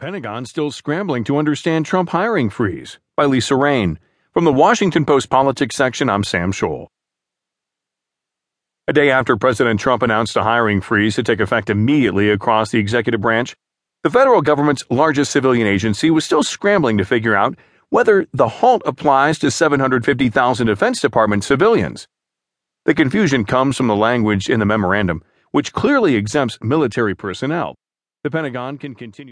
Pentagon still scrambling to understand Trump hiring freeze by Lisa Rein. From the Washington Post Politics section, I'm Sam Scholl. A day after President Trump announced a hiring freeze to take effect immediately across the executive branch, the federal government's largest civilian agency was still scrambling to figure out whether the halt applies to 750,000 Defense Department civilians. The confusion comes from the language in the memorandum, which clearly exempts military personnel. The Pentagon can continue